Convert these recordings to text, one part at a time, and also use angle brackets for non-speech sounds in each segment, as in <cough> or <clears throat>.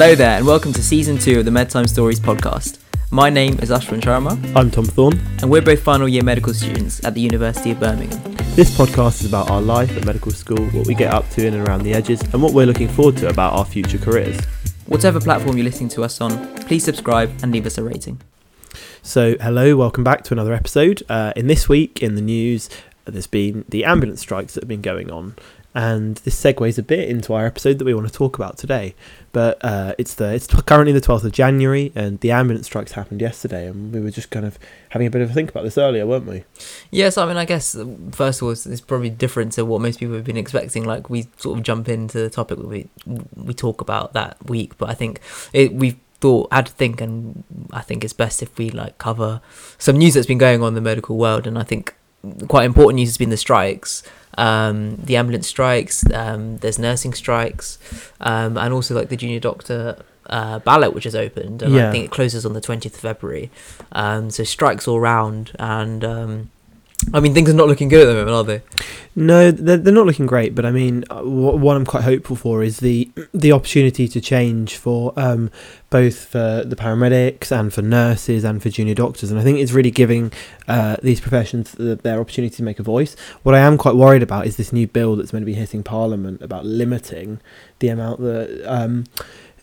Hello there, and welcome to season two of the Medtime Stories podcast. My name is Ashwin Sharma, I'm Tom Thorne. and we're both final year medical students at the University of Birmingham. This podcast is about our life at medical school, what we get up to in and around the edges, and what we're looking forward to about our future careers. Whatever platform you're listening to us on, please subscribe and leave us a rating. So, hello, welcome back to another episode. Uh, in this week in the news, there's been the ambulance strikes that have been going on, and this segues a bit into our episode that we want to talk about today. But uh, it's the it's currently the 12th of January, and the ambulance strikes happened yesterday, and we were just kind of having a bit of a think about this earlier, weren't we? Yes, I mean, I guess first of all, it's, it's probably different to what most people have been expecting. Like we sort of jump into the topic we we talk about that week, but I think it, we've thought had to think, and I think it's best if we like cover some news that's been going on in the medical world, and I think quite important news has been the strikes. Um, the ambulance strikes, um, there's nursing strikes, um, and also like the junior doctor uh, ballot, which has opened, and I think it closes on the 20th of February. Um, so strikes all round, and um, I mean things are not looking good at the moment, are they? No, they're, they're not looking great. But I mean, uh, what, I'm quite hopeful for is the the opportunity to change for um, both for the paramedics and for nurses and for junior doctors. And I think it's really giving uh, these professions the, their opportunity to make a voice. What I am quite worried about is this new bill that's meant to be hitting Parliament about limiting the amount that. Um,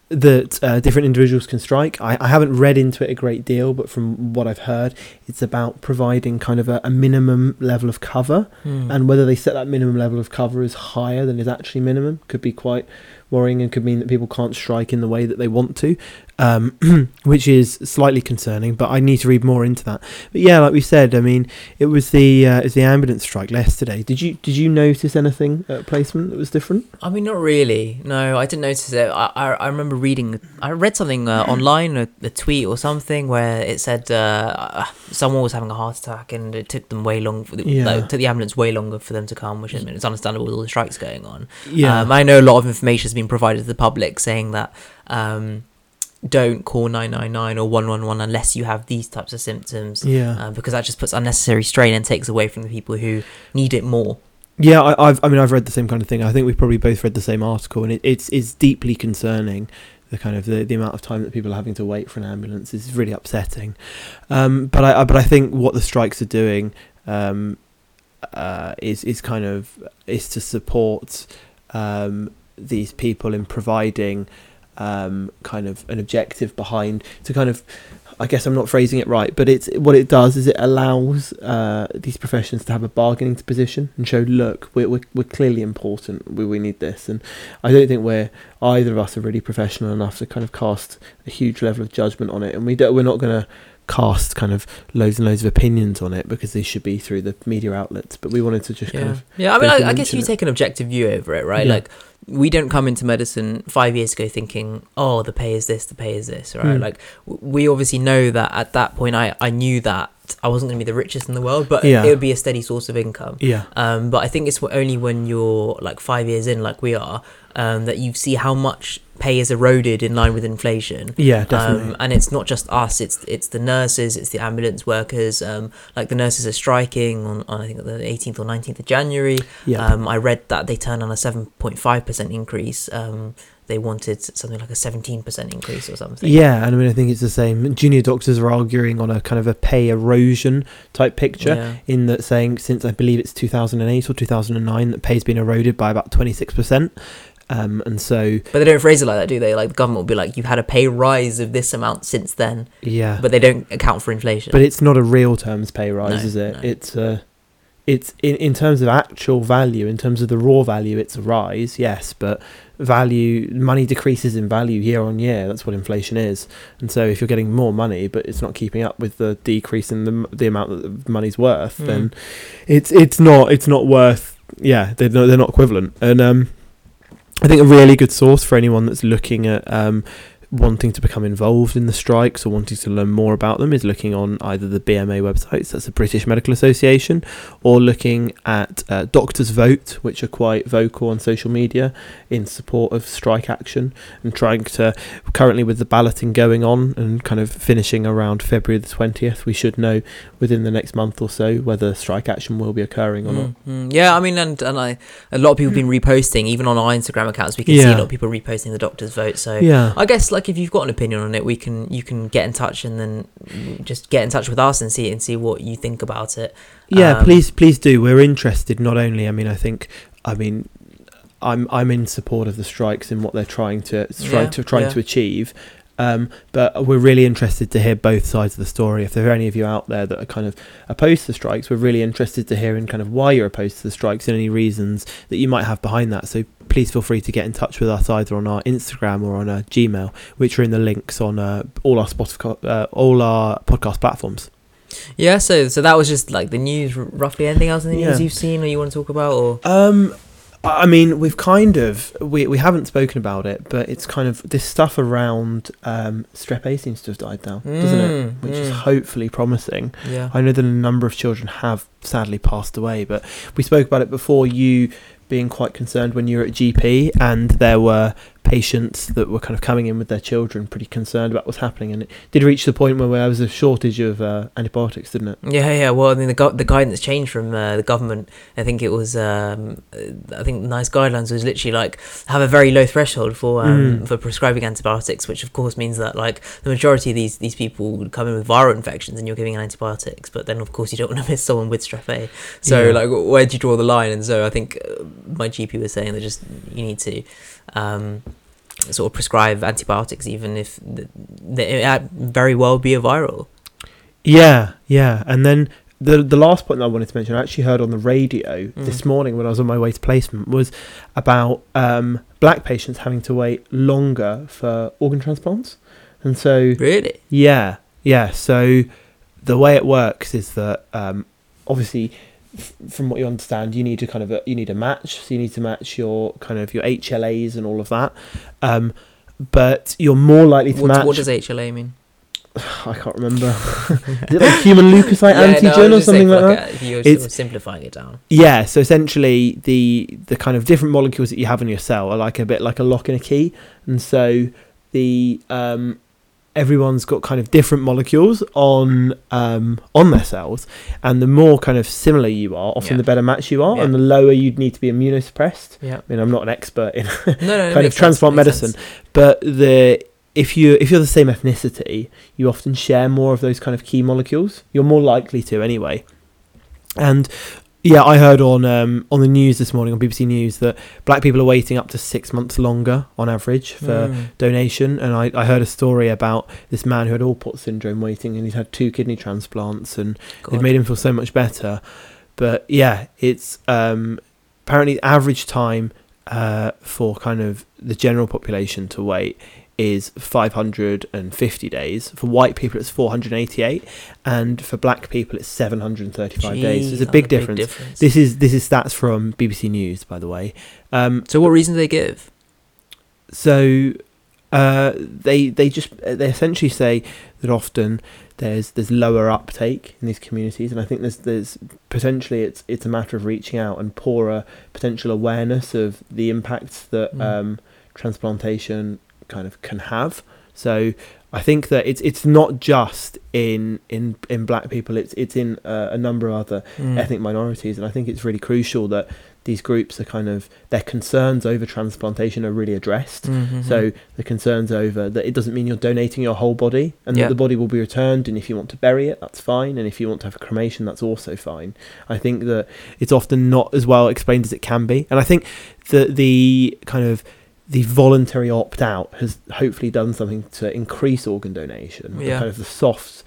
that uh, different individuals can strike. I, I haven't read into it a great deal, but from what I've heard, it's about providing kind of a, a minimum level of cover Hmm. and whether they set that minimum level of cover as higher than is actually minimum could be quite worrying and could mean that people can't strike in the way that they want to, um, <clears throat> which is slightly concerning. But I need to read more into that. But yeah, like we said, I mean, it was the uh, it was the ambulance strike yesterday. Did you did you notice anything at placement that was different? I mean, not really. No, I didn't notice it. I I, I remember reading. I read something uh, online, a, a tweet or something, where it said uh, someone was having a heart attack, and it took them way long. For the, Yeah. like, it took the ambulance way longer for them to come, which I mean, it's understandable with all the strikes going on. Yeah, Um, I know a lot of information has been provided to the public saying that um, don't call 999 or 111 unless you have these types of symptoms. yeah. Uh, because that just puts unnecessary strain and takes away from the people who need it more. Yeah, I, I've. I mean, I've read the same kind of thing. I think we've probably both read the same article, and it, it's it's deeply concerning. The kind of the, the amount of time that people are having to wait for an ambulance is really upsetting. Um, but I, I but I think what the strikes are doing um, uh, is is kind of is to support um, these people in providing um, kind of an objective behind to kind of I guess I'm not phrasing it right, but it's what it does is it allows uh, these professions to have a bargaining position and show, look, we're, we're, we're clearly important. We, we need this, and I don't think we're either of us are really professional enough to kind of cast a huge level of judgment on it, and we don't, we're not going to cast kind of loads and loads of opinions on it because they should be through the media outlets. But we wanted to just kind of yeah. I mean, I, I guess you it. take an objective view over it, right? Yeah. Like, we don't come into medicine five years ago thinking, "Oh, the pay is this, the pay is this," right? Mm. Like, we obviously know that at that point, I I knew that I wasn't going to be the richest in the world, but Yeah. it would be a steady source of income. yeah. Um, but I think it's only when you're like five years in, like we are, um, that you see how much pay is eroded in line with inflation. Yeah, definitely. Um, and it's not just us; it's it's the nurses, it's the ambulance workers. Um, like the nurses are striking on, on I think the 18th or 19th of January. yeah. Um, I read that they turned on a 7.5 percent increase. Um, they wanted something like a 17 percent increase or something. Yeah, and I mean, I think it's the same. Junior doctors are arguing on a kind of a pay erosion type picture, Yeah. in that saying since I believe it's 2008 or 2009 that pay's been eroded by about 26%. Um, and so, But they don't phrase it like that, do they? Like the government will be like, "You've had a pay rise of this amount since then," yeah. but they don't account for inflation. But it's not a real terms pay rise, No, is it? no. It's uh, it's in, in terms of actual value, in terms of the raw value, it's a rise, yes, but value money decreases in value year on year. That's what inflation is. And so, if you're getting more money, but it's not keeping up with the decrease in the the amount that the money's worth, Mm. then it's it's not it's not worth. Yeah, they're not, they're not equivalent. And um, I think a really good source for anyone that's looking at um, wanting to become involved in the strikes or wanting to learn more about them is looking on either the BMA websites, that's the British Medical Association, or looking at uh, Doctors Vote, which are quite vocal on social media in support of strike action and trying to. Currently, with the balloting going on and kind of finishing around February the 20th, we should know within the next month or so whether strike action will be occurring or not. Mm, mm. Yeah, I mean, and, and I, a lot of people have been reposting, even on our Instagram accounts, we can see a lot of people reposting the doctor's vote. So Yeah. I guess like if you've got an opinion on it, we can you can get in touch and then just get in touch with us and see and see what you think about it. Yeah, Um, please, please do. We're interested. Not only, I mean, I think, I mean, I'm I'm in support of the strikes and what they're trying to try Yeah, to trying yeah. to achieve. Um, but we're really interested to hear both sides of the story. If there are any of you out there that are kind of opposed to the strikes, we're really interested to hear in kind of why you're opposed to the strikes and any reasons that you might have behind that. So please feel free to get in touch with us either on our Instagram or on our Gmail, which are in the links on uh, all our Spotify, uh, all our podcast platforms. Yeah, so so that was just like the news. Roughly, anything else in the news you've seen or you want to talk about? Or Um, I mean, we've kind of we we haven't spoken about it, but it's kind of this stuff around um, strep A seems to have died down, doesn't it? Mm, Which is mm. hopefully promising. yeah, I know that a number of children have sadly passed away, but we spoke about it before. You being quite concerned when you were at GP, and there were patients that were kind of coming in with their children, pretty concerned about what's happening, and it did reach the point where there was a shortage of uh, antibiotics, didn't it? yeah, yeah. Well, I mean, the gu- the guidance changed from uh, the government. I think it was. Um, I think NICE guidelines was literally like have a very low threshold for um, Mm. for prescribing antibiotics, which of course means that like the majority of these these people would come in with viral infections, and you're giving antibiotics. But then of course you don't <laughs> want to miss someone with strep A. So Yeah. like, where do you draw the line? And so I think uh, my GP was saying that just you need to. Um, sort of prescribe antibiotics even if th- th- it very well be a viral Yeah, yeah. And then the the last point that I wanted to mention, I actually heard on the radio Mm. this morning when I was on my way to placement, was about um, black patients having to wait longer for organ transplants. And so, really yeah, yeah. So the way it works is that um, obviously, from what you understand, you need to kind of a, you need a match. So you need to match your kind of your HLAs and all of that. Um, but you're more likely to what, match. what does HLA mean <sighs> I can't remember. <laughs> is it like human leukocyte Yeah, no, antigen or something saying, like that? a- you're It's- sort of simplifying it down Yeah, so essentially the the kind of different molecules that you have in your cell are like a bit like a lock and a key, and so the um, everyone's got kind of different molecules on um, on their cells, and the more kind of similar you are, often Yeah. the better match you are, Yeah. and the lower you'd need to be immunosuppressed. yeah I mean, I'm not an expert in <laughs> no, no, kind of transplant medicine, sense. but the if you if you're the same ethnicity, you often share more of those kind of key molecules. You're more likely to anyway. And yeah, I heard on um, on the news this morning on BBC News that black people are waiting up to six months longer on average for Mm. donation. And I, I heard a story about this man who had Alport syndrome waiting, and he's had two kidney transplants, and God. it made him feel so much better. But yeah, it's um, apparently the average time uh, for kind of the general population to wait is 550 days. For white people, it's 488, and for black people, it's 735 days. There's Jeez, a big that's difference. This is this is stats from BBC News, by the way. Um, so what reason do they give so uh, they they just they essentially say that often there's there's lower uptake in these communities, and I think there's there's potentially it's it's a matter of reaching out and poorer potential awareness of the impacts that Mm. um, transplantation kind of can have. So I think that it's it's not just in in in black people; it's it's in uh, a number of other Mm. ethnic minorities, and I think it's really crucial that these groups are kind of their concerns over transplantation are really addressed. Mhm. So the concerns over that it doesn't mean you're donating your whole body, and Yeah. that the body will be returned, and if you want to bury it, that's fine, and if you want to have a cremation, that's also fine. I think that it's often not as well explained as it can be, and I think that the kind of the voluntary opt out has hopefully done something to increase organ donation. The kind of the soft,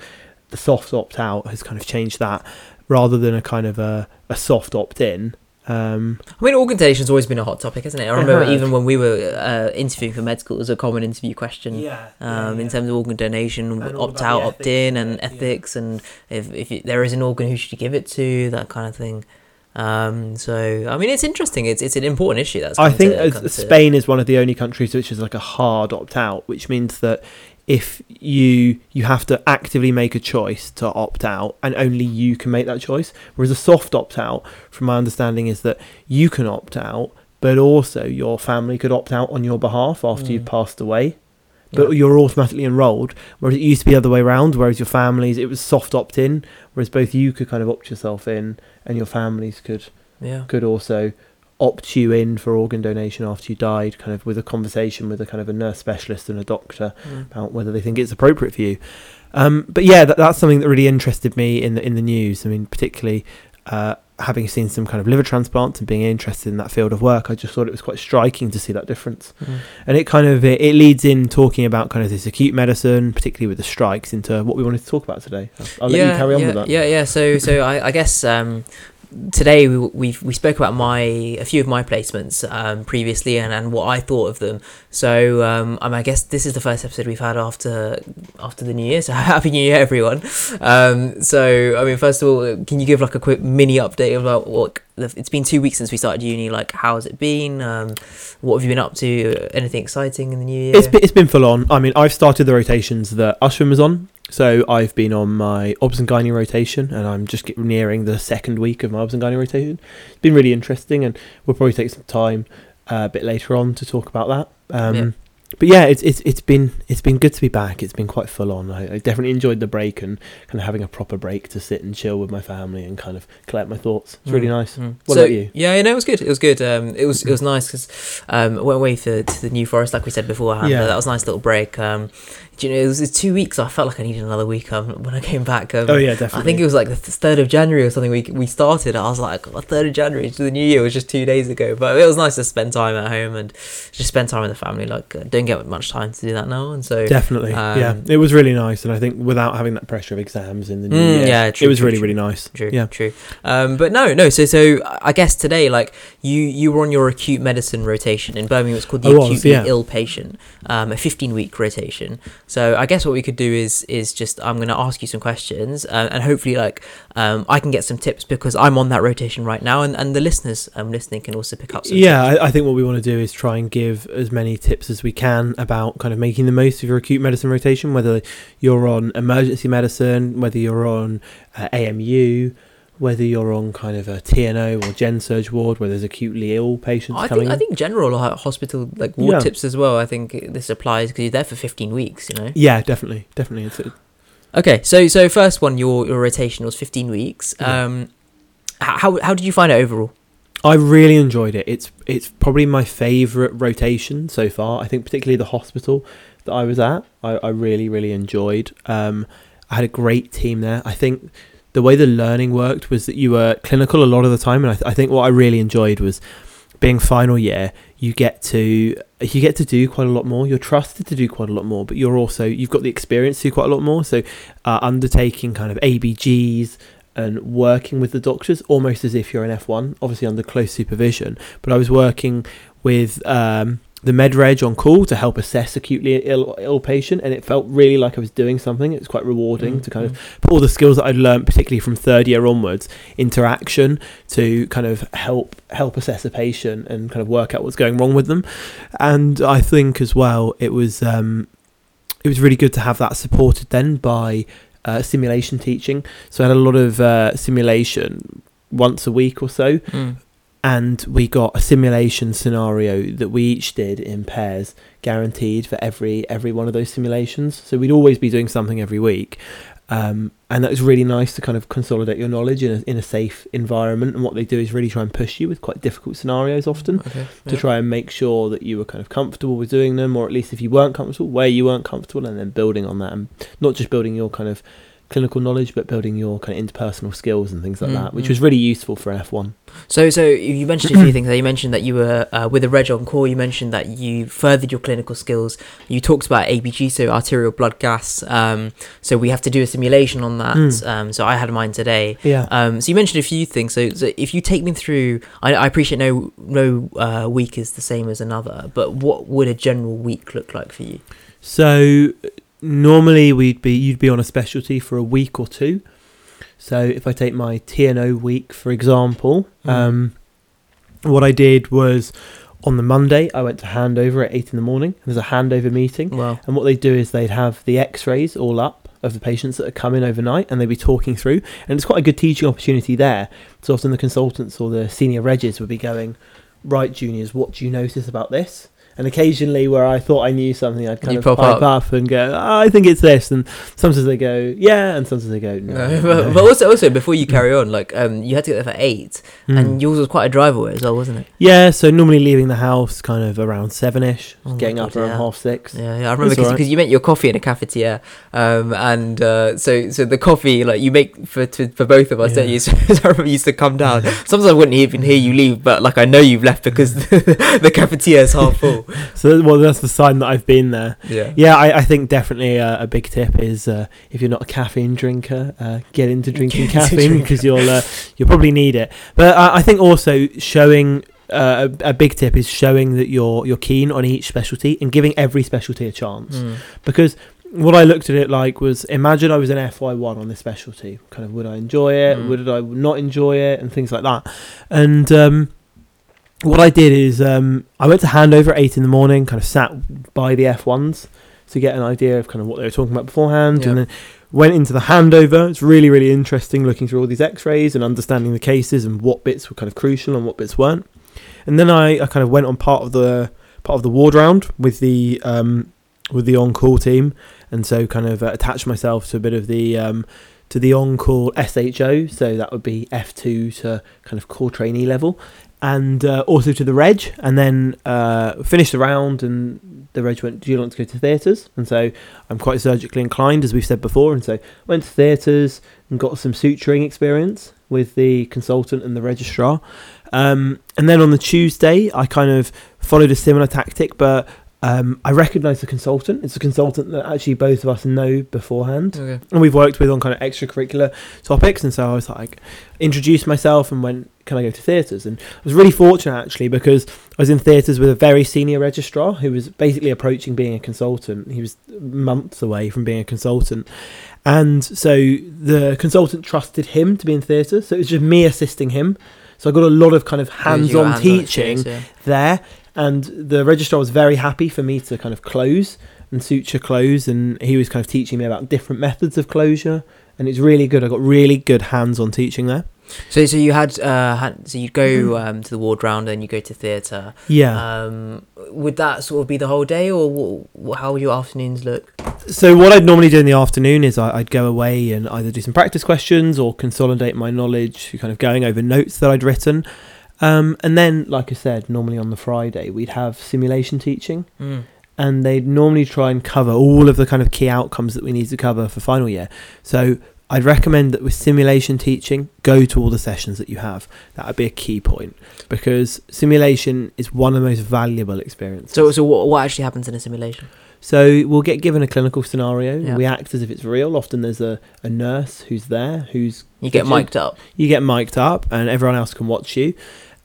the soft opt out has kind of changed that rather than a kind of a, a soft opt in. Um, I mean, organ donation's always been a hot topic, hasn't it? I remember has. even when we were uh, interviewing for med school, it was a common interview question. yeah, Um, in terms of organ donation, opt out, opt in, and yeah. ethics, and if if you, there is an organ, who should you give it to? That kind of thing. Um, so I mean, it's interesting. It's it's an important issue. That's I think to- come to- Spain is one of the only countries which is like a hard opt out, which means that if you you have to actively make a choice to opt out, and only you can make that choice. Whereas a soft opt out, from my understanding, is that you can opt out, but also your family could opt out on your behalf after you've Mm. passed away. But Yeah. you're automatically enrolled, whereas it used to be the other way around. Whereas your families, it was soft opt in, whereas both you could kind of opt yourself in, and your families could yeah. could also opt you in for organ donation after you died, kind of with a conversation with a kind of a nurse specialist and a doctor Mm. about whether they think it's appropriate for you. Um, but yeah, that, that's something that really interested me in the in the news. I mean, particularly uh, having seen some kind of liver transplants and being interested in that field of work, I just thought it was quite striking to see that difference. Mm. And it kind of it, it leads in talking about kind of this acute medicine, particularly with the strikes, into what we wanted to talk about today. I'll, I'll let you carry on yeah, with that. Yeah, yeah. So, so I, I guess um, today we we we spoke about my a few of my placements um, previously and, and what I thought of them. So, um, I, mean, I guess this is the first episode we've had after after the new year. So, <laughs> happy New Year, everyone. Um, so, I mean, first of all, can you give like a quick mini update about what? It's been two weeks since we started uni. Like, how has it been? Um, what have you been up to? Anything exciting in the new year? It's been, it's been full on. I mean, I've started the rotations that Ashwin was on. So I've been on my obs and gynae rotation, and I'm just nearing the second week of my obs and gynae rotation. It's been really interesting, and we'll probably take some time uh, a bit later on to talk about that. Um, Yeah. But yeah, it's it's it's been it's been good to be back. It's been quite full on. I, I definitely enjoyed the break and kind of having a proper break to sit and chill with my family and kind of collect my thoughts. It's really Mm, nice. mm. What so, about you? Yeah, you know, it was good. It was good. Um, it was it was <clears throat> nice because um, I went away to, to the New Forest, like we said beforehand. Yeah. Yeah. that was a nice little break. Um, do you know, it was, it was two weeks. So I felt like I needed another week. Um, when I came back. Um, Oh yeah, definitely. I think it was like the third of January or something. We we started. I was like, oh, third of January to the new year was just two days ago. But it was nice to spend time at home and just spend time with the family. Like, uh, don't get much time to do that now. And so Definitely, yeah. Um, It was really nice, and I think without having that pressure of exams in the new Mm, year, yeah, true, it was true, really true. really nice. True, Yeah, true. Um, but no, no. So, so I guess today, like you, you were on your acute medicine rotation in Birmingham. It's called the I was, acutely yeah. ill patient, um, a fifteen week rotation. So, I guess what we could do is is just I'm going to ask you some questions, uh, and hopefully, like um, I can get some tips because I'm on that rotation right now, and, and the listeners um, listening can also pick up some. yeah. I, I think what we want to do is try and give as many tips as we can about kind of making the most of your acute medicine rotation, whether you're on emergency medicine, whether you're on uh, AMU. Whether you're on kind of a T&O or Gen Surg ward where there's acutely ill patients I coming think I think general hospital like ward Yeah. tips as well. I think this applies because you're there for 15 weeks. You know. Yeah, definitely, definitely. It's a, Okay, so so first one, your your rotation was 15 weeks. Yeah. Um, h- how how did you find it overall? I really enjoyed it. It's it's probably my favourite rotation so far. I think particularly the hospital that I was at, I, I really really enjoyed. Um, I had a great team there. I think the way the learning worked was that you were clinical a lot of the time, and I, th- I think what I really enjoyed was being final year. You get to you get to do quite a lot more. You're trusted to do quite a lot more, but you're also you've got the experience to do quite a lot more. So uh, undertaking kind of ABGs and working with the doctors almost as if you're an F1, obviously under close supervision. But I was working with um, the MedReg on call to help assess acutely ill, ill patient, and it felt really like I was doing something. It was quite rewarding Mm, to kind of put all the skills that I'd learned, particularly from third year onwards, into action to kind of help help assess a patient and kind of work out what's going wrong with them. And I think as well, it was um, it was really good to have that supported then by uh, simulation teaching. So I had a lot of uh, simulation once a week or so, Mm. And we got a simulation scenario that we each did in pairs, guaranteed for every every one of those simulations. So we'd always be doing something every week. Um, and that was really nice to kind of consolidate your knowledge in a, in a safe environment. And what they do is really try and push you with quite difficult scenarios often Okay. to try and make sure that you were kind of comfortable with doing them, or at least if you weren't comfortable, where you weren't comfortable, and then building on that, and not just building your kind of clinical knowledge, but building your kind of interpersonal skills and things like Mm, that, which mm. was really useful for F one. So so you mentioned a few things. there. You mentioned that you were uh, with a reg on call. You mentioned that you furthered your clinical skills. You talked about ABG, so arterial blood gas. Um, so we have to do a simulation on that. Mm. Um, so I had mine today. Yeah. Um, so you mentioned a few things. So, so if you take me through, I, I appreciate no no uh, week is the same as another, but what would a general week look like for you? So normally we'd be you'd be on a specialty for a week or two. So if I take my T&O week, for example, Mm. um, what I did was on the Monday, I went to handover at eight in the morning. There's a handover meeting. Well, And what they do is they'd have the x rays all up of the patients that are coming overnight and they'd be talking through. And it's quite a good teaching opportunity there. So often the consultants or the senior regs would be going, Right, juniors, what do you notice about this? And occasionally, where I thought I knew something, I'd kind You of pop pipe up. up. and go, oh, I think it's this. And sometimes they go, Yeah, and sometimes they go, No. no, <laughs> but, no." but <laughs> also, also before you carry on, like um, you had to get there for eight, Mm. and yours was quite a drive away as well, wasn't it? yeah, so normally leaving the house kind of around seven ish, Oh getting up God, around yeah. half six. Yeah, yeah, I remember because alright. you make your coffee in a cafetiere, um, and uh, so so the coffee like you make for to, for both of us, don't you? <laughs> So, I remember you used to come down. Sometimes I wouldn't even hear you leave, but like I know you've left because the cafetiere is half full. <laughs> So, well, that's the sign that I've been there. Yeah. Yeah, I, I think definitely a, a big tip is uh, if you're not a caffeine drinker, uh, get into drinking Get caffeine because you'll uh, you'll probably need it. But I, I think also showing uh, a, a big tip is showing that you're you're keen on each specialty and giving every specialty a chance. Mm. Because what I looked at it like was imagine I was an FY one on this specialty. Kind of would I enjoy it? Mm. Would I not enjoy it? And things like that. And um, what I did is um, I went to handover at eight in the morning. Kind of sat by the F ones to get an idea of kind of what they were talking about beforehand, Yeah. and then went into the handover. It's really really interesting looking through all these X-rays and understanding the cases and what bits were kind of crucial and what bits weren't. And then I, I kind of went on part of the part of the ward round with the um, with the on call team, and so kind of uh, attached myself to a bit of the um, to the on call SHO. So that would be F two to kind of core trainee level, and uh, also to the reg. And then uh, finished the round, and the reg went, "Do you want to go to theatres?" And so I'm quite surgically inclined, as we've said before, and so went to theatres and got some suturing experience with the consultant and the registrar. Um, and then on the Tuesday, I kind of followed a similar tactic, but um, I recognise the consultant. It's a consultant that actually both of us know beforehand, Okay. and we've worked with on kind of extracurricular topics. And so I was like, introduced myself and went, "Can I go to theatres?" And I was really fortunate actually because I was in theatres with a very senior registrar who was basically approaching being a consultant. He was months away from being a consultant. And so the consultant trusted him to be in theatre. So it was just me assisting him. So I got a lot of kind of hands You got on teaching experience, there. And the registrar was very happy for me to kind of close and suture close. And he was kind of teaching me about different methods of closure. And it's really good. I got really good hands on teaching there. So so you had uh had, so you'd go Mm-hmm. um to the ward round, and you go to theatre. Yeah. Um, would that sort of be the whole day, or wh- wh- how would your afternoons look? So what I'd normally do in the afternoon is I, I'd go away and either do some practice questions or consolidate my knowledge, kind of going over notes that I'd written. Um, and then, like I said, normally on the Friday we'd have simulation teaching, Mm. and they'd normally try and cover all of the kind of key outcomes that we need to cover for final year. So I'd recommend that with simulation teaching, go to all the sessions that you have. That would be a key point because simulation is one of the most valuable experiences. So so what what actually happens in a simulation? So we'll get given a clinical scenario. Yeah. We act as if it's real. Often there's a, a nurse who's there, who's You get you- mic'd up. you get mic'd up, and everyone else can watch you.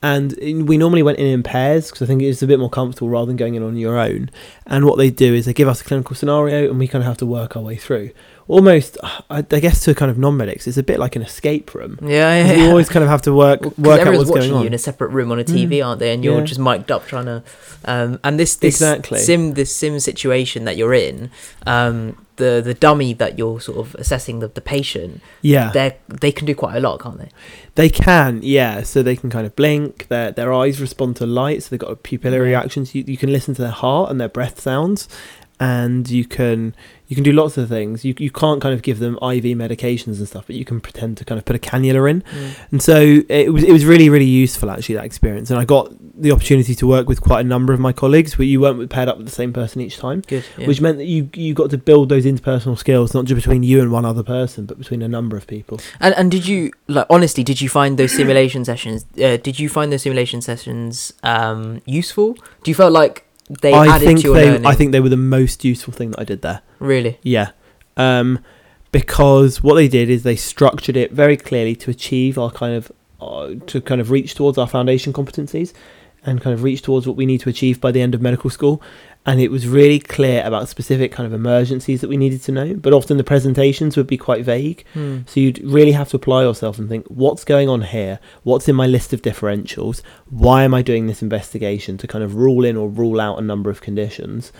And we normally went in in pairs because I think it's a bit more comfortable rather than going in on your own. And what they do is they give us a clinical scenario, and we kind of have to work our way through. Almost, I, I guess, to kind of non-medics, it's a bit like an escape room. Yeah, yeah. 'Cause yeah. You always kind of have to work Well, work out everyone's what's watching going you in a separate room on a TV, aren't they? And you're Yeah. just mic'd up trying to. Um, and this this Exactly. sim this sim situation that you're in, um, the the dummy that you're sort of assessing the, the patient, Yeah, they they can do quite a lot, can't they? They can, yeah. So they can kind of blink. Their their eyes respond to light. So they've got a pupillary Yeah. reactions. You, you can listen to their heart and their breath sounds, and you can you can do lots of things. You you can't kind of give them IV medications and stuff, but you can pretend to kind of put a cannula in. Mm. And so it was it was really really useful actually that experience. And I got the opportunity to work with quite a number of my colleagues, where you weren't paired up with the same person each time, Good. Yeah. which meant that you you got to build those interpersonal skills not just between you and one other person, but between a number of people. And and did you like honestly? Did you find those simulation sessions? Uh, did you find those simulation sessions um, useful? Do you feel like they I added think to your they learning? I think they were the most useful thing that I did there. really. Yeah. Um, because what they did is they structured it very clearly to achieve our kind of uh, to kind of reach towards our foundation competencies and kind of reach towards what we need to achieve by the end of medical school. and it was really clear about specific kind of emergencies that we needed to know. But often the presentations would be quite vague, Hmm. so you'd really have to apply yourself and think, what's going on here? What's in my list of differentials? Why am I doing this investigation to kind of rule in or rule out a number of conditions,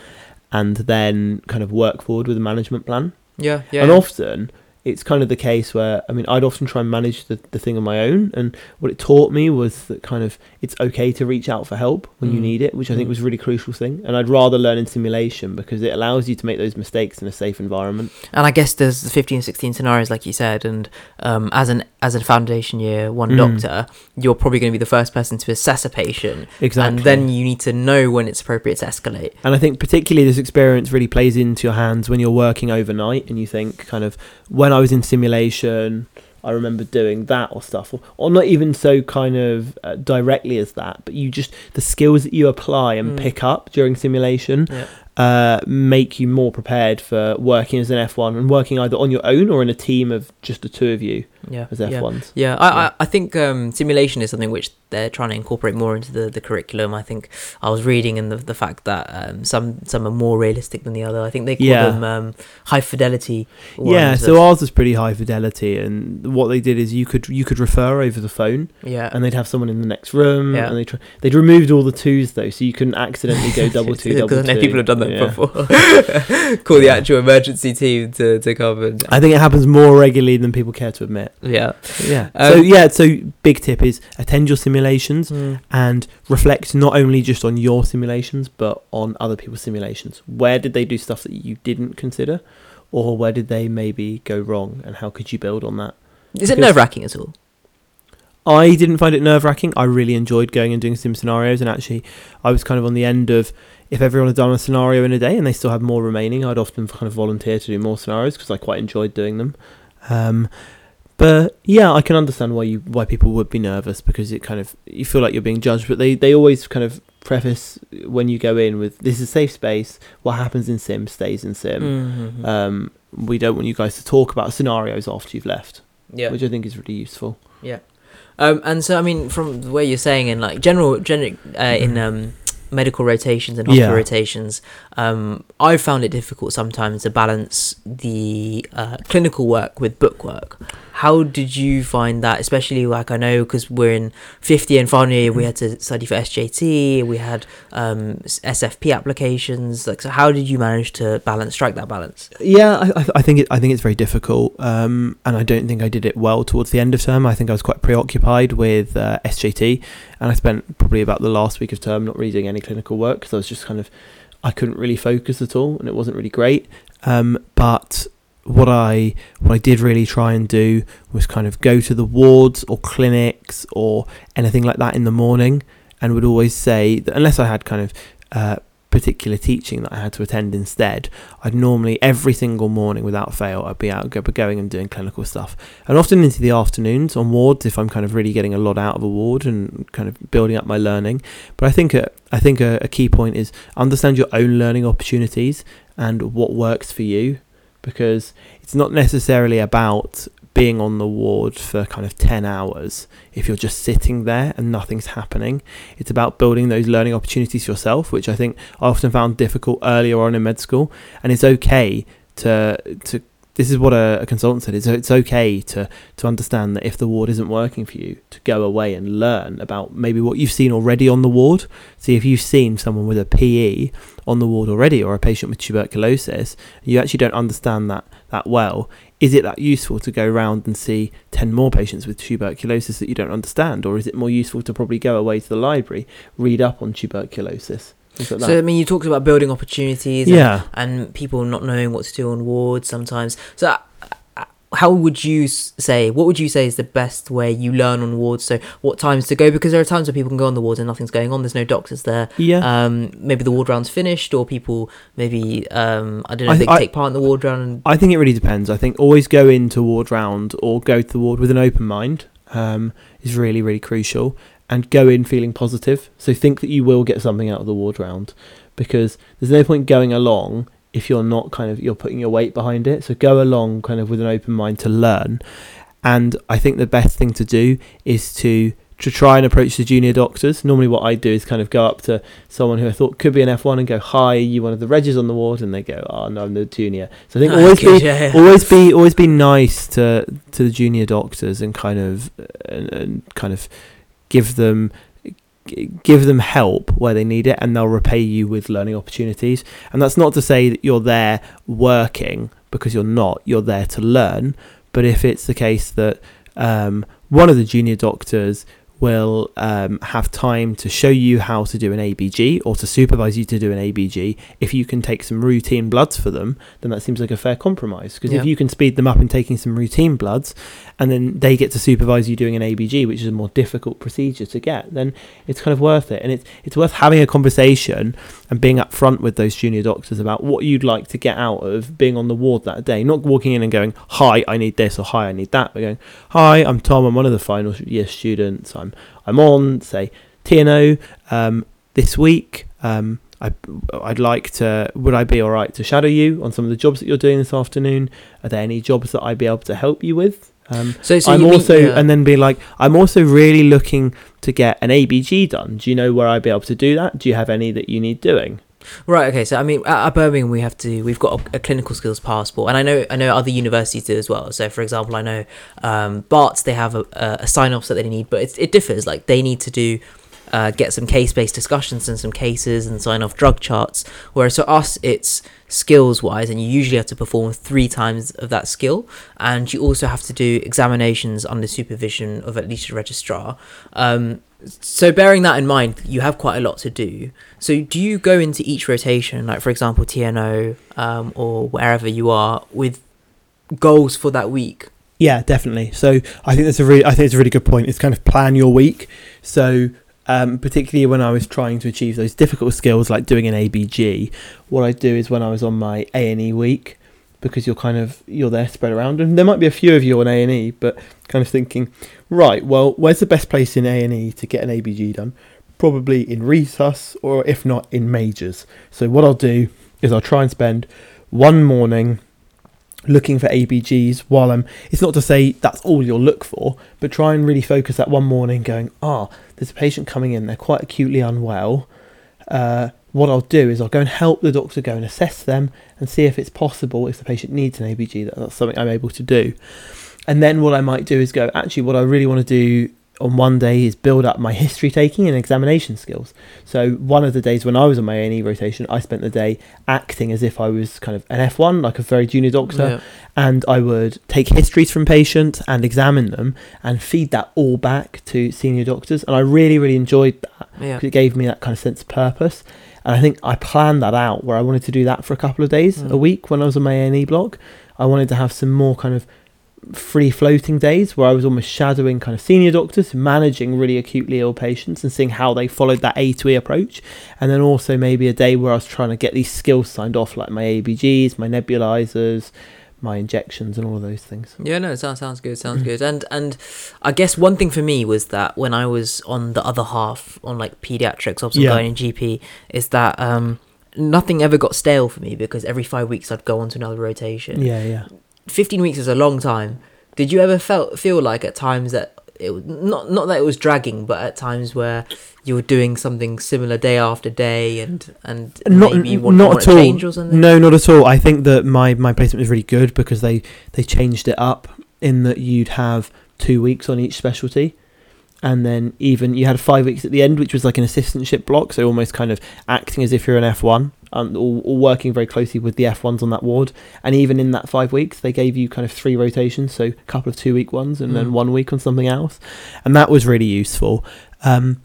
and then kind of work forward with a management plan? Yeah, yeah. and yeah. often it's kind of the case where I mean I'd often try and manage the, the thing on my own and what it taught me was that kind of it's okay to reach out for help when you Mm. need it which I think Mm. was a really crucial thing and I'd rather learn in simulation because it allows you to make those mistakes in a safe environment And I guess there's the 15, 16 scenarios, like you said, and um, as an as a foundation year one Mm. doctor, you're probably going to be the first person to assess a patient, exactly and then you need to know when it's appropriate to escalate. And I think particularly this experience really plays into your hands when you're working overnight and you think kind of when I was in simulation, I remember doing that or stuff, or, or not even so kind of uh, directly as that, but you just the skills that you apply and Mm. pick up during simulation Yeah. uh, make you more prepared for working as an F1 and working either on your own or in a team of just the two of you Yeah, as. F1s. Yeah, I, I, I think um, simulation is something which they're trying to incorporate more into the, the curriculum. I think I was reading in the, the fact that um, some some are more realistic than the other. I think they call Yeah. them um, high fidelity. Yeah, so ours was pretty high fidelity, and what they did is you could you could refer over the phone, yeah, and they'd have someone in the next room, Yeah. and they tr- they'd removed all the twos though, so you couldn't accidentally go double <laughs> two, double two. Because I know people have done that Yeah. before. <laughs> <laughs> call the actual emergency team to, to come and I think it happens more regularly than people care to admit. Yeah. Yeah. Um, so yeah, so big tip is attend your simulations and reflect not only just on your simulations but on other people's simulations. Where did they do stuff that you didn't consider, or where did they maybe go wrong, and how could you build on that? Is it nerve wracking at all? I didn't find it nerve wracking. I really enjoyed going and doing sim scenarios, and actually, I was kind of on the end of if everyone had done a scenario in a day and they still had more remaining, I'd often kind of volunteer to do more scenarios because I quite enjoyed doing them. Um, but yeah, I can understand why you why people would be nervous because it kind of you feel like you're being judged. But they they always kind of preface when you go in with this is a safe space. What happens in sim stays in sim. Mhm. Um, we don't want you guys to talk about scenarios after you've left, yeah. which I think is really useful. Um, and so, I mean, from the way you're saying in like general, gen- uh, in um, medical rotations and hospital Yeah. rotations, um, I've found it difficult sometimes to balance the uh, clinical work with book work. How did you find that? Especially like I know because we're in 50 and final year, we had to study for SJT, we had um, SFP applications. Like, so how did you manage to balance, strike that balance? Yeah, I, I- I think it. I think it's very difficult, um, and I don't think I did it well towards the end of term. I think I was quite preoccupied with uh, SJT, and I spent probably about the last week of term not reading any clinical work because I was just kind of I couldn't really focus at all, and it wasn't really great. Um, but what I what I did really try and do was kind of go to the wards or clinics or anything like that in the morning, and would always say that unless I had kind of uh, particular teaching that I had to attend instead, I'd normally every single morning without fail I'd be out going and doing clinical stuff, and often into the afternoons on wards if I'm kind of really getting a lot out of a ward and kind of building up my learning. But I think a, I think a, a key point is understand your own learning opportunities and what works for you, because it's not necessarily about being on the ward for kind of 10 hours if you're just sitting there and nothing's happening. It's about building those learning opportunities yourself, which I think I often found difficult earlier on in med school. And it's okay to to this is what a, a consultant said. It's it's okay to to understand that if the ward isn't working for you, to go away and learn about maybe what you've seen already on the ward. See if you've seen someone with a PE on the ward already, or a patient with tuberculosis, you actually don't understand that that well. Is it that useful to go around and see ten more patients with tuberculosis that you don't understand, or is it more useful to probably go away to the library, read up on tuberculosis? Things like So, I mean, you talked about building opportunities. yeah. and people not knowing what to do on wards sometimes. So, uh, uh, how would you say? What would you say is the best way you learn on wards? So, what times to go? Because there are times where people can go on the wards and nothing's going on. There's no doctors there. Yeah. Um, maybe the ward round's finished, or people maybe um, I don't know. I- if they I- take part in the ward round. And, I think it really depends. I think always go into ward round or go to the ward with an open mind um, is really, really crucial. And go in feeling positive. So think that you will get something out of the ward round because there's no point going along if you're not kind of you're putting your weight behind it. So go along kind of with an open mind to learn. And I think the best thing to do is to to try and approach the junior doctors. Normally, what I do is kind of go up to someone who I thought could be an F1 and go, "Hi, you one of the regs on the ward?" And they go, "Oh no, I'm the junior." So I think <laughs> always good, be yeah, yeah. always be always be nice to to the junior doctors and kind of and, and kind of give them give them help where they need it and they'll repay you with learning opportunities. And that's not to say that you're there working because you're not. You're there to learn. But if it's the case that um, one of the junior doctors will um, have time to show you how to do an ABG or to supervise you to do an ABG. If you can take some routine bloods for them, then that seems like a fair compromise. Because Yeah. if you can speed them up in taking some routine bloods, and then they get to supervise you doing an ABG, which is a more difficult procedure to get, then it's kind of worth it. And it's it's worth having a conversation and being upfront with those junior doctors about what you'd like to get out of being on the ward that day. Not walking in and going, "Hi, I need this," or "Hi, I need that." But going, "Hi, I'm Tom. I'm one of the final year students. I'm I'm on say T&O um, this week. Um, I, I'd like to. Would I be all right to shadow you on some of the jobs that you're doing this afternoon? Are there any jobs that I'd be able to help you with? Um, So, so I'm you mean- also, yeah. and then be like, I'm also really looking to get an ABG done. Do you know where I'd be able to do that? Do you have any that you need doing? Right. Okay. So I mean, at, at Birmingham, we have to. We've got a, a clinical skills passport, and I know I know other universities do as well. So, for example, I know um, Barts they have a, a, sign offs that they need, but it's, it differs. Like they need to do. Uh, get some case-based discussions and some cases and sign off drug charts whereas for us it's skills wise and you usually have to perform three times of that skill and you also have to do examinations under supervision of at least a registrar um, so bearing that in mind you have quite a lot to do so do you go into each rotation like for example T&O um, or wherever you are with goals for that week Yeah, definitely. So I think that's a really, I think it's a really good point. It's kind of plan your week. So um, particularly when I was trying to achieve those difficult skills like doing an ABG, what I do is when I was on my A and E week, because you're kind of you're there spread around, and there might be a few of you on A and E, but kind of thinking, right, well, where's the best place in A and E to get an ABG done? Probably in resus, or if not in majors. So what I'll do is I'll try and spend one morning looking for ABGs while I'm. It's not to say that's all you'll look for, but try and really focus that one morning, going, ah, there's a patient coming in, they're quite acutely unwell. Uh, what I'll do is I'll go and help the doctor go and assess them and see if it's possible if the patient needs an ABG that that's something I'm able to do. And then what I might do is go, actually, what I really want to do on one day is build up my <laughs> history taking and examination skills. So one of the days when I was on my A&E rotation, I spent the day acting as if I was kind of an F1, like a very junior doctor, Yeah. and I would take histories from patients and examine them and feed that all back to senior doctors. And I really, really enjoyed that yeah it gave me that kind of sense of purpose. And I think I planned that out where I wanted to do that for a couple of days Mm. a week when I was on my A&E block. I wanted to have some more kind of free floating days where I was almost shadowing kind of senior doctors, managing really acutely ill patients and seeing how they followed that A to E approach. And then also maybe a day where I was trying to get these skills signed off, like my ABGs, my nebulizers, my injections, and all of those things. Yeah, no, it sounds sounds good. Sounds good. And and I guess one thing for me was that when I was on the other half on like pediatrics, obs Yeah. and GP, is that um nothing ever got stale for me because every five weeks I'd go on to another rotation. Yeah, yeah. Fifteen weeks is a long time. Did you ever felt feel like at times that it was not not that it was dragging, but at times where you were doing something similar day after day, and and not maybe you want, not at to all. change or something. No, not at all. I think that my my placement was really good because they they changed it up in that you'd have two weeks on each specialty, and then even you had five weeks at the end, which was like an assistantship block, so almost kind of acting as if you're an F one. Um, all, all working very closely with the F1s on that ward, and even in that five weeks, they gave you kind of three rotations, so a couple of two week ones, and Mm. then one week on something else, and that was really useful. Um,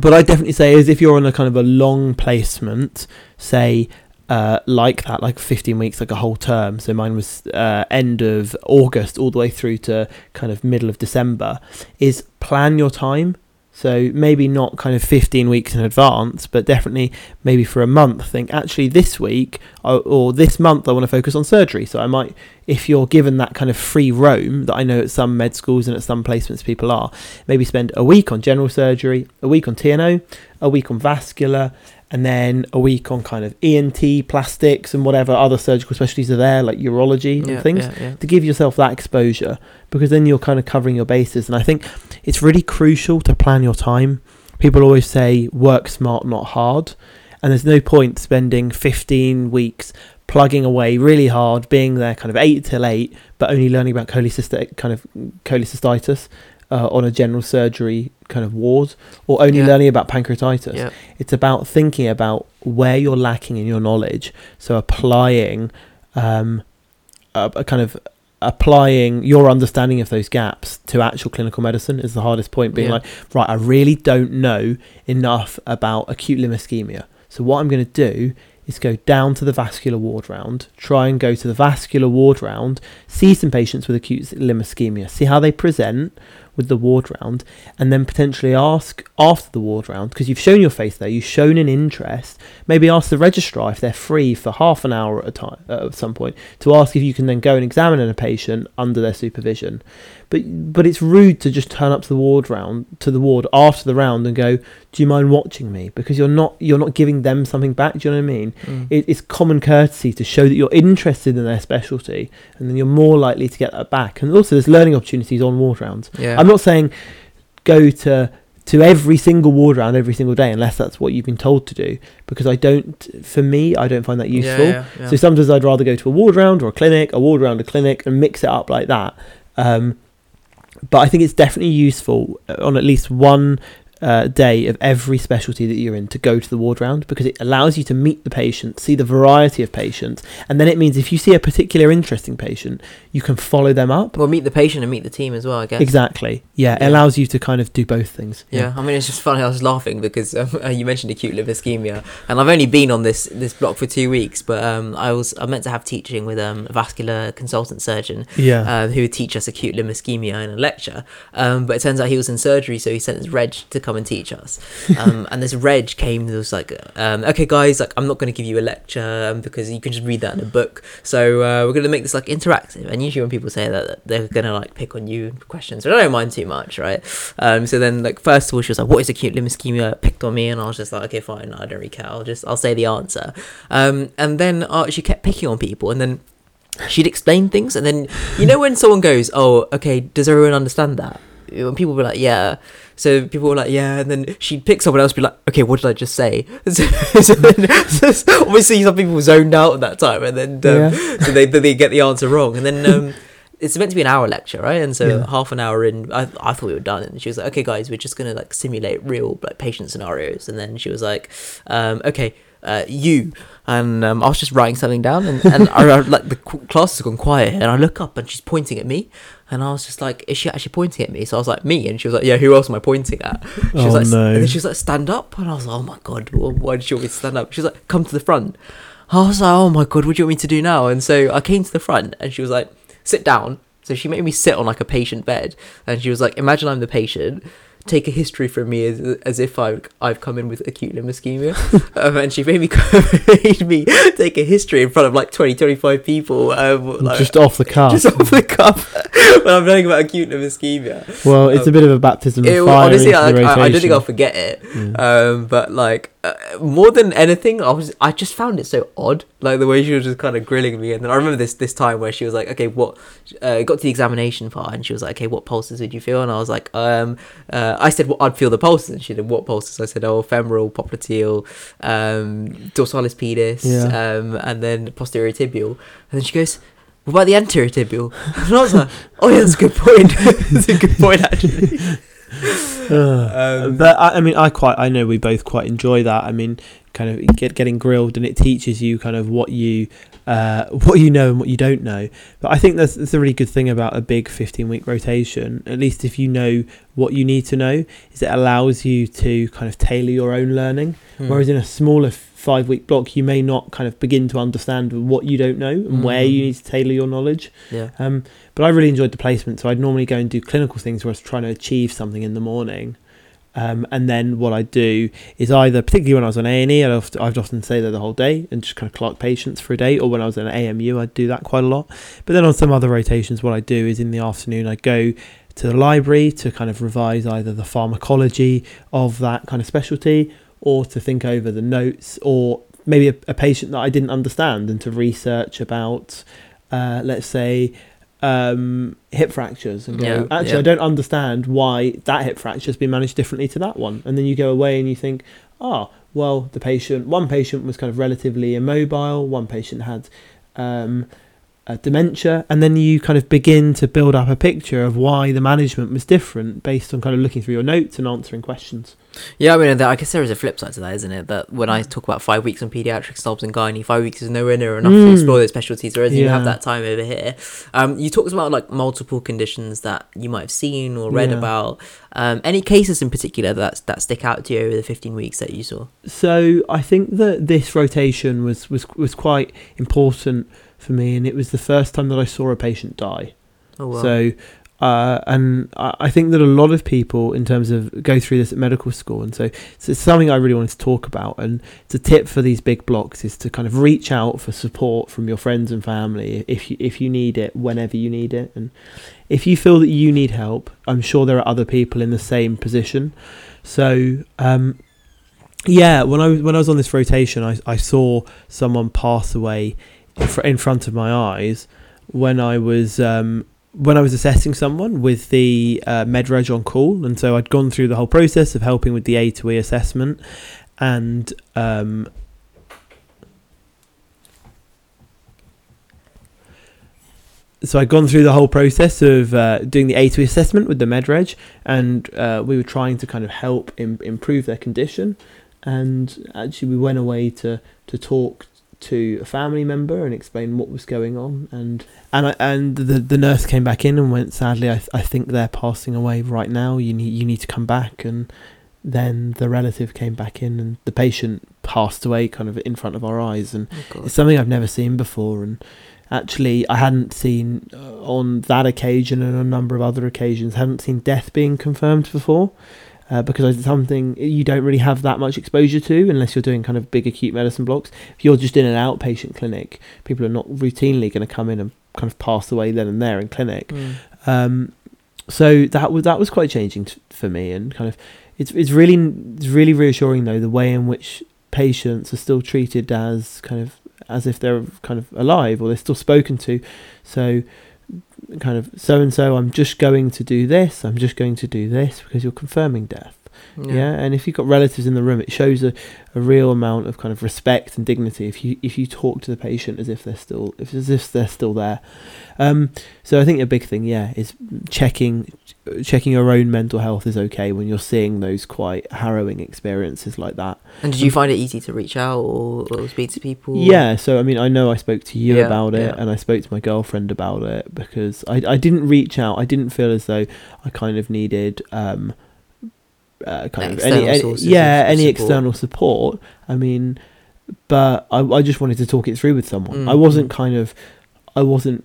but I definitely say is if you're on a kind of a long placement, say uh, like that, like 15 weeks, like a whole term. So mine was uh, end of August all the way through to kind of middle of December. Is plan your time. So maybe not kind of 15 weeks in advance, but definitely maybe for a month. Think actually this week or, or this month I want to focus on surgery. So I might, if you're given that kind of free roam that I know at some med schools and at some placements people are, maybe spend a week on general surgery, a week on T&O, a week on vascular, and then a week on kind of ENT, plastics, and whatever other surgical specialties are there, like urology and yeah, things yeah, yeah. to give yourself that exposure because then you're kind of covering your bases and i think it's really crucial to plan your time. People always say work smart, not hard. And there's no point spending 15 weeks plugging away really hard, being there kind of 8 till 8, but only learning about cholecystic, kind of cholecystitis uh, on a general surgery kind of ward, or only Yeah. learning about pancreatitis. Yeah. It's about thinking about where you're lacking in your knowledge. So applying um, a, a kind of applying your understanding of those gaps to actual clinical medicine is the hardest point. Being Yeah. like, right, I really don't know enough about acute limb ischemia. So what I'm going to do is go down to the vascular ward round, try and go to the vascular ward round, see some patients with acute limb ischemia, see how they present with the ward round, and then potentially ask after the ward round because you've shown your face there, you've shown an interest. Maybe ask the registrar if they're free for half an hour at a time uh, at some point to ask if you can then go and examine a patient under their supervision. But but it's rude to just turn up to the ward round to the ward after the round and go, "Do you mind watching me?" Because you're not you're not giving them something back. Do you know what I mean? Mm. it, it's common courtesy to show that you're interested in their specialty, and then you're more likely to get that back. And also, there's learning opportunities on ward rounds. yeah. I'm not saying go to to every single ward round every single day unless that's what you've been told to do, because I don't. For me, I don't find that Yeah, useful. yeah, yeah. So sometimes I'd rather go to a ward round or a clinic, a ward round, a clinic, and mix it up like that. Um, but I think it's definitely useful uh, on at least one uh, day of every specialty that you're in to go to the ward round because it allows you to meet the patient, see the variety of patients, and then it means if you see a particular interesting patient, you can follow them up. Well, meet the patient and meet the team as well, I guess. Exactly. Yeah, it allows you to kind of do both things. Yeah, I mean it's just funny. I was laughing because um, <laughs> uh, you mentioned acute limb ischemia, and I've only been on this this block for two weeks. But um, I was I meant to have teaching with um, a vascular consultant surgeon Yeah. um, who would teach us acute limb ischemia in a lecture. Um, but it turns out he was in surgery, so he sent his reg to come and teach us. <laughs> Um, and this reg came and was like, um, "Okay, guys, like I'm not going to give you a lecture um, because you can just read that in a book. So uh, we're going to make this like interactive." And usually when people say that, they're to like pick on you questions, but I don't mind too much, right? Um, so then like first of all, she was like, "What is acute limb ischemia?" Picked on me, and I was just like, "Okay, fine, I don't really care. I'll just I'll say the answer." Um, and then uh, she kept picking on people, and then she'd explain things and then you know when someone goes oh okay does everyone understand that when people were like yeah. So people were like yeah and then she'd pick someone else be like okay what did i just say? <laughs> So, so then, <laughs> obviously some people zoned out at that time and then um, so they, they get the answer wrong. And then um <laughs> it's meant to be an hour lecture right? And so Yeah. half an hour in I, I thought we were done. And she was like okay guys we're just gonna like simulate real like patient scenarios. And then she was like um okay uh, you. And um, I was just writing something down and, and I, I, like the class has gone quiet and I look up and she's pointing at me and I was just like is she actually pointing at me? So I was like me? And she was like yeah who else am I pointing at? She was Oh, like no. and she was like stand up? And I was like oh my god why did she want me to stand up? She was like come to the front. I was like oh my god what do you want me to do now? And so I came to the front and she was like sit down. So she made me sit on like a patient bed. And she was like imagine I'm the patient take a history from me as, as if I, I've come in with acute limb ischemia. <laughs> um, and she made me, <laughs> made me take a history in front of like 20, 25 people. Um, like, just off the cuff. just off the cuff <laughs> when I'm learning about acute limb ischemia. well, it's a um, bit of a baptism of It, fire. honestly, I, I, I don't think. I'll forget it. Um, but like uh, more than anything, I was I just found it so odd, like the way she was just kind of grilling me. And then I remember this this time where she was like, "Okay, what?" Uh, got to the examination part, and she was like, "Okay, what pulses would you feel?" And I was like, "Um, uh, I said well, I'd feel the pulses." And she said, "What pulses?" I said, "Oh, femoral, popliteal, um, dorsalis pedis, Yeah. um, and then posterior tibial." And then she goes. What about the anterior tibial? <laughs> And I was like, "Oh yeah, that's a good point. <laughs> that's a good point, actually." <laughs> Um, but I, I mean, I quite, I know we both quite enjoy that. I mean, kind of get getting grilled, and it teaches you kind of what you, uh, what you know and what you don't know. But I think that's, that's a really good thing about a big fifteen week rotation. At least if you know what you need to know, is it allows you to kind of tailor your own learning. hmm. Whereas in a smaller five week block, you may not kind of begin to understand what you don't know and where you Mhm. need to tailor your knowledge. yeah. Um, but I really enjoyed the placement, so I'd normally go and do clinical things where I was trying to achieve something in the morning. Um, and then what I do is either, particularly when I was on A and E, I'd, oft- I'd often stay there the whole day and just kind of clerk patients for a day. Or when I was in AMU, I'd do that quite a lot. But then on some other rotations, what I do is in the afternoon, I go to the library to kind of revise either the pharmacology of that kind of specialty, or to think over the notes, or maybe a, a patient that I didn't understand, and to research about, uh, let's say, um, hip fractures and go, Yeah, actually, yeah. I don't understand why that hip fracture has been managed differently to that one. And then you go away and you think, oh, well, the patient, one patient was kind of relatively immobile, one patient had um, dementia, and then you kind of begin to build up a picture of why the management was different based on kind of looking through your notes and answering questions. Yeah, I mean, I guess there is a flip side to that, isn't it? That when I talk about five weeks on paediatrics, obs, and gynae, five weeks is nowhere near enough to Mm. explore those specialties, whereas you have that time over here. Um, you talked about like multiple conditions that you might have seen or read Yeah. about. Um, any cases in particular that that stick out to you over the fifteen weeks that you saw? So I think that this rotation was was was quite important for me, and it was the first time that I saw a patient die. Oh well. So, uh, and I think that a lot of people, in terms of go through this at medical school, and so, so it's something I really wanted to talk about. And it's a tip for these big blocks is to kind of reach out for support from your friends and family if you if you need it, whenever you need it, and if you feel that you need help, I'm sure there are other people in the same position. So, um, yeah, when I was when I was on this rotation, I I saw someone pass away in, fr- in front of my eyes when I was um, when I was assessing someone with the uh, MedReg on call, and so I'd gone through the whole process of helping with the A to E assessment, and um, so I'd gone through the whole process of uh, doing the A to E assessment with the MedReg, and uh, we were trying to kind of help Im- improve their condition, and actually we went away to to talk to a family member and explain what was going on. And and I, and the the nurse came back in and went sadly I, th- I think they're passing away right now. You need you need to come back. And then the relative came back in and the patient passed away kind of in front of our eyes. And Oh, it's something I've never seen before. And actually I hadn't seen uh, on that occasion and a number of other occasions hadn't seen death being confirmed before uh, because it's something you don't really have that much exposure to unless you're doing kind of big acute medicine blocks. If you're just in an outpatient clinic, people are not routinely going to come in and kind of pass away then and there in clinic. Mm. Um, so that was that was quite changing t- for me, and kind of it's it's really it's really reassuring though the way in which patients are still treated as kind of as if they're kind of alive or they're still spoken to. So kind of so and so I'm just going to do this, I'm just going to do this because you're confirming death. Yeah. and if you've got relatives in the room, it shows a, a real amount of kind of respect and dignity if you if you talk to the patient as if they're still if as if they're still there. Um, so I think a big thing, yeah, is checking checking your own mental health is okay when you're seeing those quite harrowing experiences like that. And did you find it easy to reach out or, or speak to people? Yeah, so I mean, I know I spoke to you Yeah, about it, yeah. and I spoke to my girlfriend about it because I I didn't reach out. I didn't feel as though I kind of needed um, uh, kind of any, External any yeah any support. external support. I mean, but I I just wanted to talk it through with someone. Mm, I wasn't mm. kind of I wasn't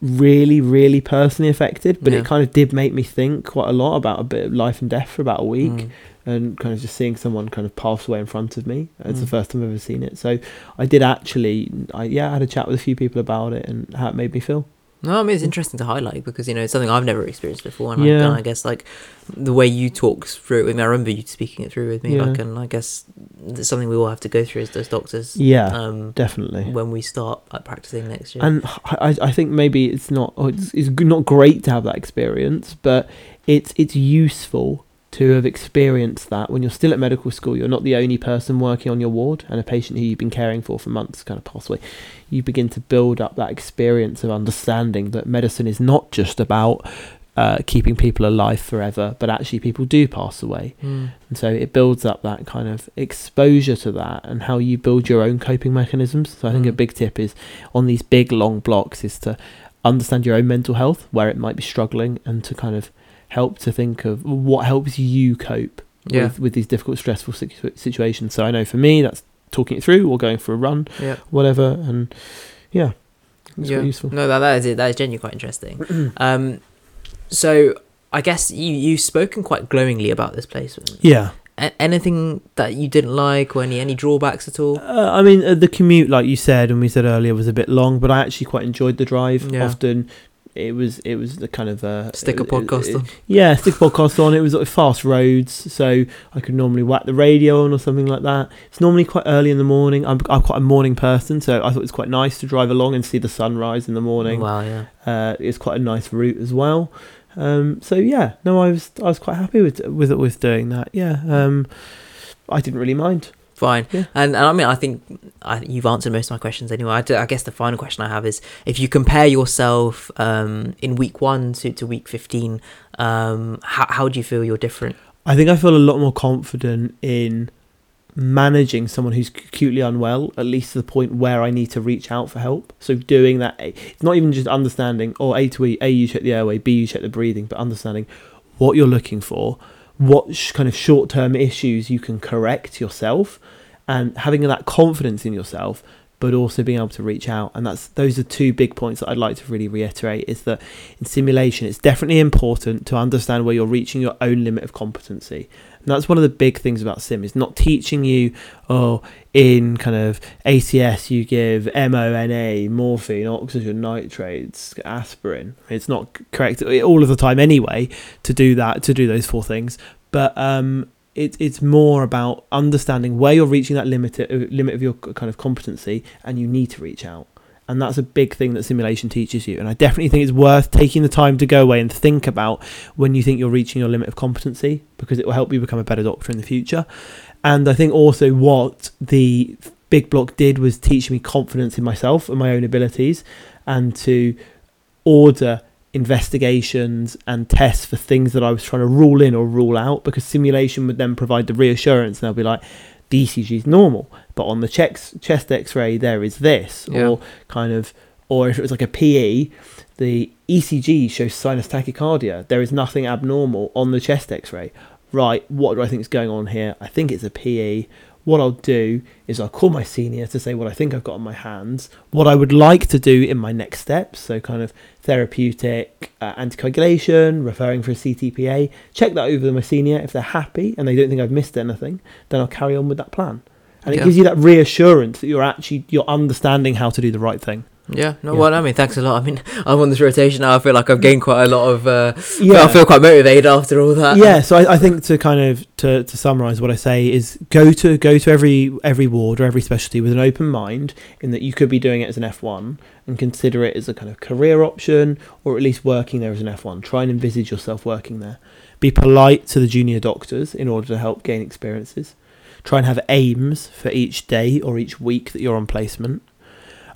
really really personally affected, but Yeah. it kind of did make me think quite a lot about a bit of life and death for about a week Mm. and kind of just seeing someone kind of pass away in front of me. It's the Mm. first time I've ever seen it. So I did actually, I yeah, I had a chat with a few people about it and how it made me feel. No, I mean it's interesting to highlight because you know it's something I've never experienced before, and, I, and I guess like the way you talk through. it, I remember you speaking it through with me, Yeah. like, and I guess it's something we all have to go through as those doctors. Yeah, Um, definitely. when we start like, practicing next year. And I, I think maybe it's not oh, it's, it's g- not great to have that experience, but it's it's useful to have experienced that when you're still at medical school. You're not the only person working on your ward, and a patient who you've been caring for for months kind of pass away. You begin to build up that experience of understanding that medicine is not just about uh, keeping people alive forever, but actually people do pass away. Mm. And so it builds up that kind of exposure to that and how you build your own coping mechanisms. So I think a Mm. big tip is on these big long blocks is to understand your own mental health, where it might be struggling, and to kind of help to think of what helps you cope Yeah. with, with these difficult, stressful situ- situations. So I know for me, that's talking it through or going for a run, Yeah. whatever. And yeah, it's yeah. useful. No, that, that is it. That is genuinely quite interesting. <clears throat> um, so I guess you you've spoken quite glowingly about this place. Yeah. A- anything that you didn't like, or any any drawbacks at all? Uh, I mean, uh, the commute, like you said, and we said earlier, was a bit long, but I actually quite enjoyed the drive. Yeah. Often, it was it was the kind of uh, Stick a it- podcast it- on. Yeah, stick a podcast on. It was like fast roads, so I could normally whack the radio on or something like that. It's normally quite early in the morning. I'm I'm quite a morning person, so I thought it was quite nice to drive along and see the sunrise in the morning. Wow, yeah. Uh, it's quite a nice route as well. Um, so yeah, no, I was I was quite happy with with with doing that. Yeah, um, I didn't really mind. Fine. Yeah. And, and I mean, I think I, you've answered most of my questions anyway. I, do- I guess the final question I have is if you compare yourself um, in week one to, to week 15, um, how, how do you feel you're different? I think I feel a lot more confident in managing someone who's acutely unwell, at least to the point where I need to reach out for help. So doing that, it's not even just understanding, or A to E, A, you check the airway, B, you check the breathing, but understanding what you're looking for, what sh- kind of short term issues you can correct yourself, and having that confidence in yourself. But also being able to reach out, and that's those are two big points that I'd like to really reiterate. Is that in simulation, it's definitely important to understand where you're reaching your own limit of competency. And that's one of the big things about sim is not teaching you, oh, in kind of ACS you give MONA, morphine, oxygen nitrates, aspirin. It's not correct all of the time anyway to do that, to do those four things. But um, it, it's more about understanding where you're reaching that limit, uh, limit of your kind of competency and you need to reach out. And that's a big thing that simulation teaches you. And I definitely think it's worth taking the time to go away and think about when you think you're reaching your limit of competency because it will help you become a better doctor in the future. And I think also what the big block did was teach me confidence in myself and my own abilities and to order investigations and tests for things that I was trying to rule in or rule out because simulation would then provide the reassurance and they'll be like, the ECG is normal, but on the checks, chest x-ray there is this Yeah. or kind of or if it was like a PE, the ECG shows sinus tachycardia. There is nothing abnormal on the chest x-ray. Right, what do I think is going on here? I think it's a PE. What I'll do is I'll call my senior to say what I think I've got on my hands, what I would like to do in my next steps, so kind of therapeutic, uh, anticoagulation, referring for a CTPA. Check that over with my senior. If they're happy and they don't think I've missed anything, then I'll carry on with that plan. And it Yeah. gives you that reassurance that you're actually you're understanding how to do the right thing. Yeah, no, Yeah. well, I mean, thanks a lot. I mean, <laughs> I'm on this rotation now. I feel like I've gained quite a lot of. Uh, Yeah. I feel quite motivated after all that. yeah so I, I think to kind of to, to summarize what i say is go to go to every every ward or every specialty with an open mind in that you could be doing it as an f1 and consider it as a kind of career option or at least working there as an f1 try and envisage yourself working there be polite to the junior doctors in order to help gain experiences try and have aims for each day or each week that you're on placement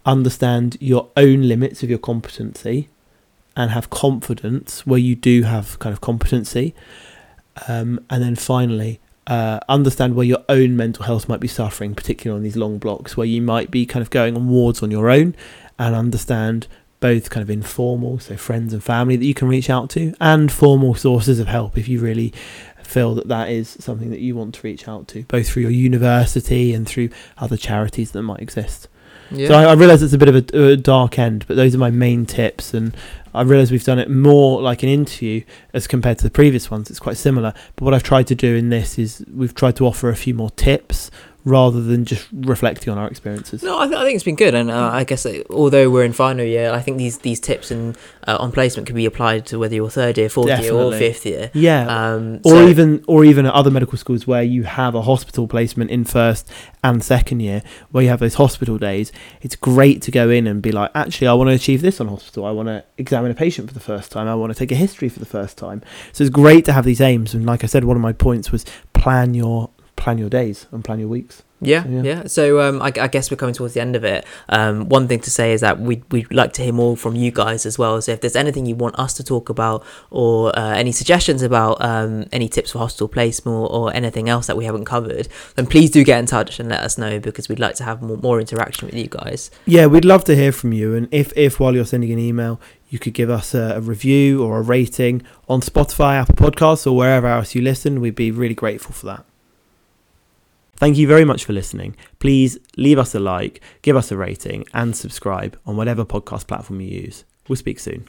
understand your own limits of your competency and have confidence where you do have kind of competency um, and then finally, uh, understand where your own mental health might be suffering, particularly on these long blocks where you might be kind of going on wards on your own, and understand both kind of informal, so friends and family that you can reach out to, and formal sources of help if you really feel that that is something that you want to reach out to, both through your university and through other charities that might exist. Yeah. So I, I realise it's a bit of a, a dark end, but those are my main tips, and I realise we've done it more like an interview as compared to the previous ones. It's quite similar, but what I've tried to do in this is we've tried to offer a few more tips rather than just reflecting on our experiences. No, I, th- I think it's been good, and uh, I guess uh, although we're in final year, I think these these tips and uh, on placement can be applied to whether you're third year, fourth year, or Definitely. fifth year. Yeah. Um, or so- even or even at other medical schools where you have a hospital placement in first and second year where you have those hospital days it's great to go in and be like actually i want to achieve this on hospital i want to examine a patient for the first time i want to take a history for the first time so it's great to have these aims and like i said one of my points was plan your plan your days and plan your weeks Yeah, Yeah. yeah. So um, I, I guess we're coming towards the end of it. Um, one thing to say is that we we'd like to hear more from you guys as well. So if there's anything you want us to talk about, or uh, any suggestions about um, any tips for hostel placement or, or anything else that we haven't covered, then please do get in touch and let us know because we'd like to have more, more interaction with you guys. yeah we'd love to hear from you and if if while you're sending an email you could give us a, a review or a rating on spotify apple podcasts or wherever else you listen we'd be really grateful for that Thank you very much for listening. Please leave us a like, give us a rating, and subscribe on whatever podcast platform you use. We'll speak soon.